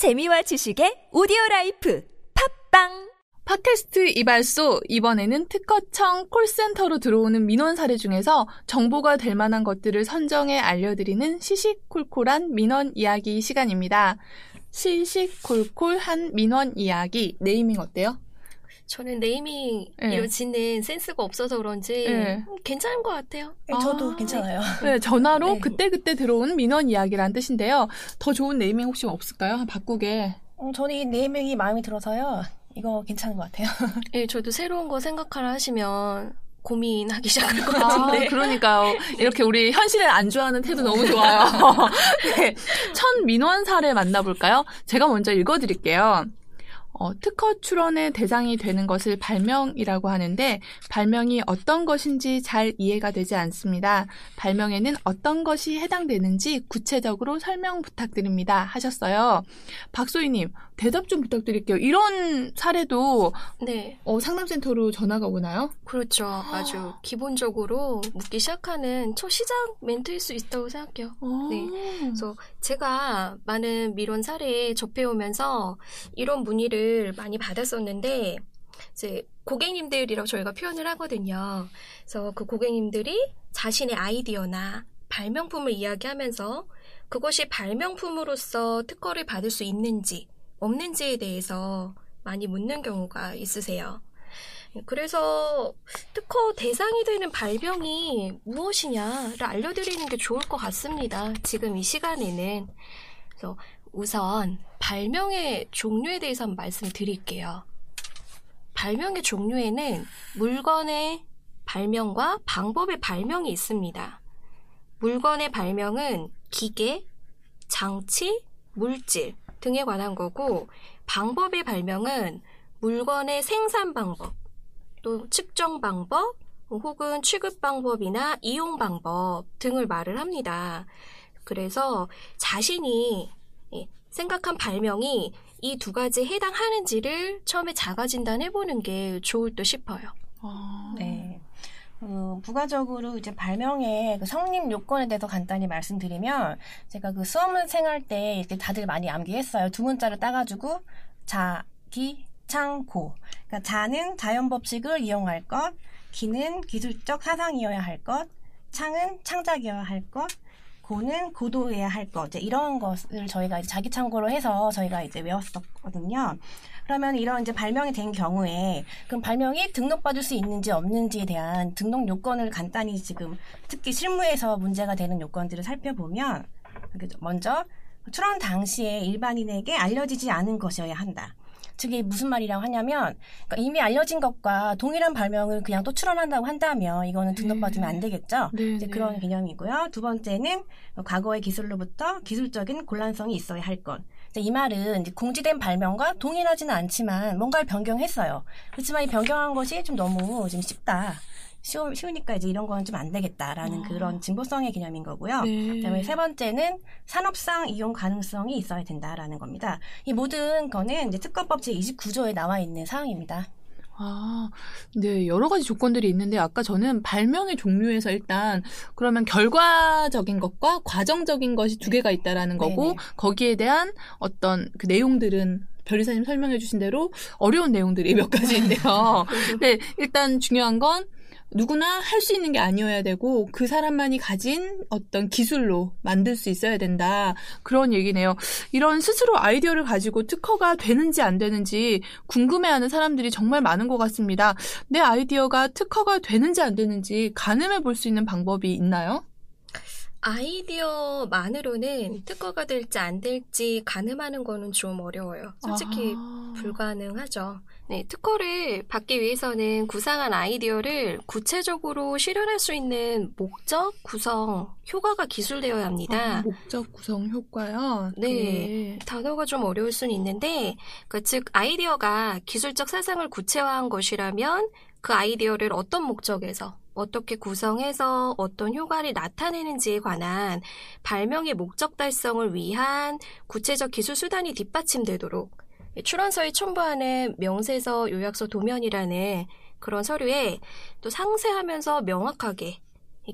재미와 지식의 오디오 라이프 팟빵 팟캐스트 이발소 이번에는 특허청 콜센터로 들어오는 민원 사례 중에서 정보가 될 만한 것들을 선정해 알려드리는 시시콜콜한 민원 이야기 시간입니다. 시시콜콜한 민원 이야기 네이밍 어때요? 저는 네이밍 네. 이런 짓는 센스가 없어서 그런지 네. 음, 괜찮은 것 같아요. 네, 저도 아, 괜찮아요. 네, 전화로 네. 그때 그때 들어오는 민원 이야기란 뜻인데요. 더 좋은 네이밍 혹시 없을까요? 바꾸게. 음, 저는 이 네이밍이 마음에 들어서요. 이거 괜찮은 것 같아요. 예, 저도 새로운 거 생각하라 하시면 고민하기 시작할 것 아, 같은데. 그러니까요. 이렇게 우리 현실을 안주하는 태도 너무 좋아요. 네. 첫 민원 사례 만나볼까요? 제가 먼저 읽어드릴게요. 어, 특허 출원의 대상이 되는 것을 발명이라고 하는데 발명이 어떤 것인지 잘 이해가 되지 않습니다. 발명에는 어떤 것이 해당되는지 구체적으로 설명 부탁드립니다. 하셨어요. 박소희님 대답 좀 부탁드릴게요. 이런 사례도 네, 어, 상담센터로 전화가 오나요? 그렇죠. 아주 기본적으로 묻기 시작하는 첫 시작 멘트일 수 있다고 생각해요. 네. 그래서 제가 많은 미론 사례에 접해오면서 이런 문의를 많이 받았었는데 이제 고객님들이라고 저희가 표현을 하거든요. 그래서 그 고객님들이 자신의 아이디어나 발명품을 이야기하면서 그것이 발명품으로서 특허를 받을 수 있는지 없는지에 대해서 많이 묻는 경우가 있으세요. 그래서 특허 대상이 되는 발명이 무엇이냐를 알려드리는 게 좋을 것 같습니다. 지금 이 시간에는. 그래서 우선 발명의 종류에 대해서 한번 말씀드릴게요. 발명의 종류에는 물건의 발명과 방법의 발명이 있습니다. 물건의 발명은 기계, 장치, 물질 등에 관한 거고 방법의 발명은 물건의 생산 방법, 또 측정 방법, 혹은 취급 방법이나 이용 방법 등을 말을 합니다. 그래서 자신이 예, 생각한 발명이 이 두 가지에 해당하는지를 처음에 자가 진단해 보는 게 좋을 듯 싶어요. 아, 네. 그 부가적으로 이제 발명의 그 성립 요건에 대해서 간단히 말씀드리면 제가 그 수험을 생할 때 이렇게 다들 많이 암기했어요. 두 문자를 따가지고 자, 기, 창, 고. 그러니까 자는 자연 법칙을 이용할 것, 기는 기술적 사상이어야 할 것, 창은 창작이어야 할 것, 고는 고도해야 할 것, 이제 이런 것을 저희가 이제 자기 참고로 해서 저희가 이제 외웠었거든요. 그러면 이런 이제 발명이 된 경우에 그럼 발명이 등록받을 수 있는지 없는지에 대한 등록 요건을 간단히 지금 특히 실무에서 문제가 되는 요건들을 살펴보면 먼저 출원 당시에 일반인에게 알려지지 않은 것이어야 한다. 즉, 이게 무슨 말이라고 하냐면, 그러니까 이미 알려진 것과 동일한 발명을 그냥 또 출원한다고 한다면, 이거는 등록받으면 안 되겠죠? 네, 이제 네. 그런 개념이고요. 두 번째는 과거의 기술로부터 기술적인 곤란성이 있어야 할 것. 이 말은 공지된 발명과 동일하지는 않지만 뭔가를 변경했어요. 그렇지만 이 변경한 것이 좀 너무 좀 쉽다. 쉬우, 쉬우니까 이제 이런 건좀안 되겠다라는 아. 그런 진보성의 개념인 거고요. 네. 그다음에 세 번째는 산업상 이용 가능성이 있어야 된다라는 겁니다. 이 모든 거는 이제 특허법 제 29조에 나와 있는 사항입니다. 아, 네, 여러 가지 조건들이 있는데, 아까 저는 발명의 종류에서 일단, 그러면 결과적인 것과 과정적인 것이 두 개가 있다라는 거고, 네네. 거기에 대한 어떤 그 내용들은 별이사님 설명해 주신 대로 어려운 내용들이 몇 가지인데요. 네, 일단 중요한 건, 누구나 할 수 있는 게 아니어야 되고 그 사람만이 가진 어떤 기술로 만들 수 있어야 된다 그런 얘기네요. 이런 스스로 아이디어를 가지고 특허가 되는지 안 되는지 궁금해하는 사람들이 정말 많은 것 같습니다. 내 아이디어가 특허가 되는지 안 되는지 가늠해 볼 수 있는 방법이 있나요? 아이디어만으로는 특허가 될지 안 될지 가늠하는 거는 좀 어려워요. 솔직히 아. 불가능하죠. 네, 특허를 받기 위해서는 구상한 아이디어를 구체적으로 실현할 수 있는 목적, 구성, 효과가 기술되어야 합니다. 아, 목적 구성 효과요. 네. 단어가 좀 어려울 수는 있는데, 그 즉 아이디어가 기술적 사상을 구체화한 것이라면 그 아이디어를 어떤 목적에서 어떻게 구성해서 어떤 효과를 나타내는지에 관한 발명의 목적 달성을 위한 구체적 기술 수단이 뒷받침되도록 출원서에 첨부하는 명세서 요약서 도면이라는 그런 서류에 또 상세하면서 명확하게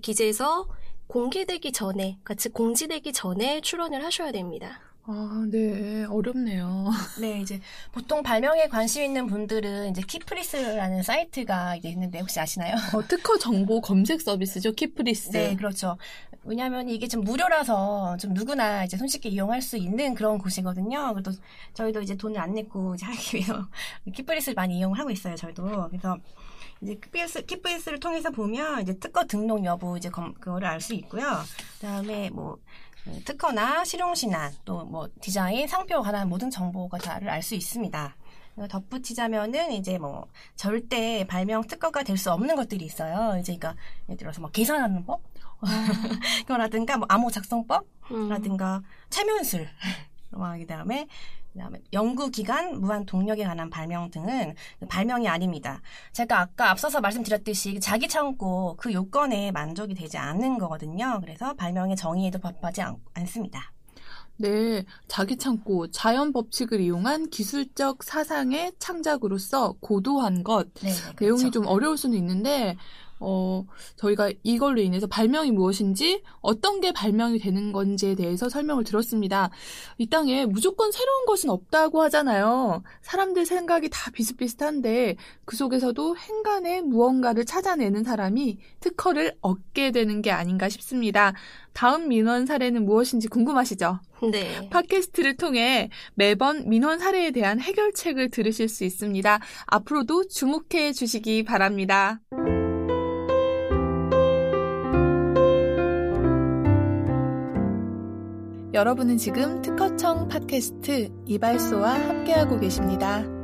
기재해서 공개되기 전에, 같이 공지되기 전에 출원을 하셔야 됩니다. 아, 네. 어렵네요. 네, 이제 보통 발명에 관심 있는 분들은 이제 키프리스라는 사이트가 이제 있는데 혹시 아시나요? 어, 특허 정보 검색 서비스죠, 키프리스. 네, 그렇죠. 왜냐하면 이게 좀 무료라서 좀 누구나 이제 손쉽게 이용할 수 있는 그런 곳이거든요. 그래도 저희도 이제 돈을 안 내고 이제 하기 위해서 키프리스를 많이 이용하고 있어요, 저희도. 그래서 이제 키프리스, 키프리스를 통해서 보면 이제 특허 등록 여부 이제 검, 그거를 알 수 있고요. 그다음에 뭐그 특허나 실용신안 또 뭐 디자인 상표 관한 모든 정보가 다를 알 수 있습니다. 덧붙이자면은 이제 뭐 절대 발명 특허가 될 수 없는 것들이 있어요. 이제 그러니까 예를 들어서 뭐 계산하는 법, 그거라든가 뭐 암호 작성법라든가 음. 체면술, 그다음에 그다음에 연구 기간, 무한 동력에 관한 발명 등은 발명이 아닙니다. 제가 아까 앞서서 말씀드렸듯이 자기 창고 그 요건에 만족이 되지 않는 거거든요. 그래서 발명의 정의에도 법하지 않, 않습니다. 네, 자기 창고, 자연 법칙을 이용한 기술적 사상의 창작으로서 고도한 것. 네, 네 그렇죠. 내용이 좀 어려울 수는 있는데, 어, 저희가 이걸로 인해서 발명이 무엇인지, 어떤 게 발명이 되는 건지에 대해서 설명을 들었습니다. 이 땅에 무조건 새로운 것은 없다고 하잖아요. 사람들 생각이 다 비슷비슷한데, 그 속에서도 행간에 무언가를 찾아내는 사람이 특허를 얻게 되는 게 아닌가 싶습니다. 다음 민원 사례는 무엇인지 궁금하시죠? 네. 팟캐스트를 통해 매번 민원 사례에 대한 해결책을 들으실 수 있습니다. 앞으로도 주목해 주시기 바랍니다. 여러분은 지금 특허청 팟캐스트 이발소와 함께하고 계십니다.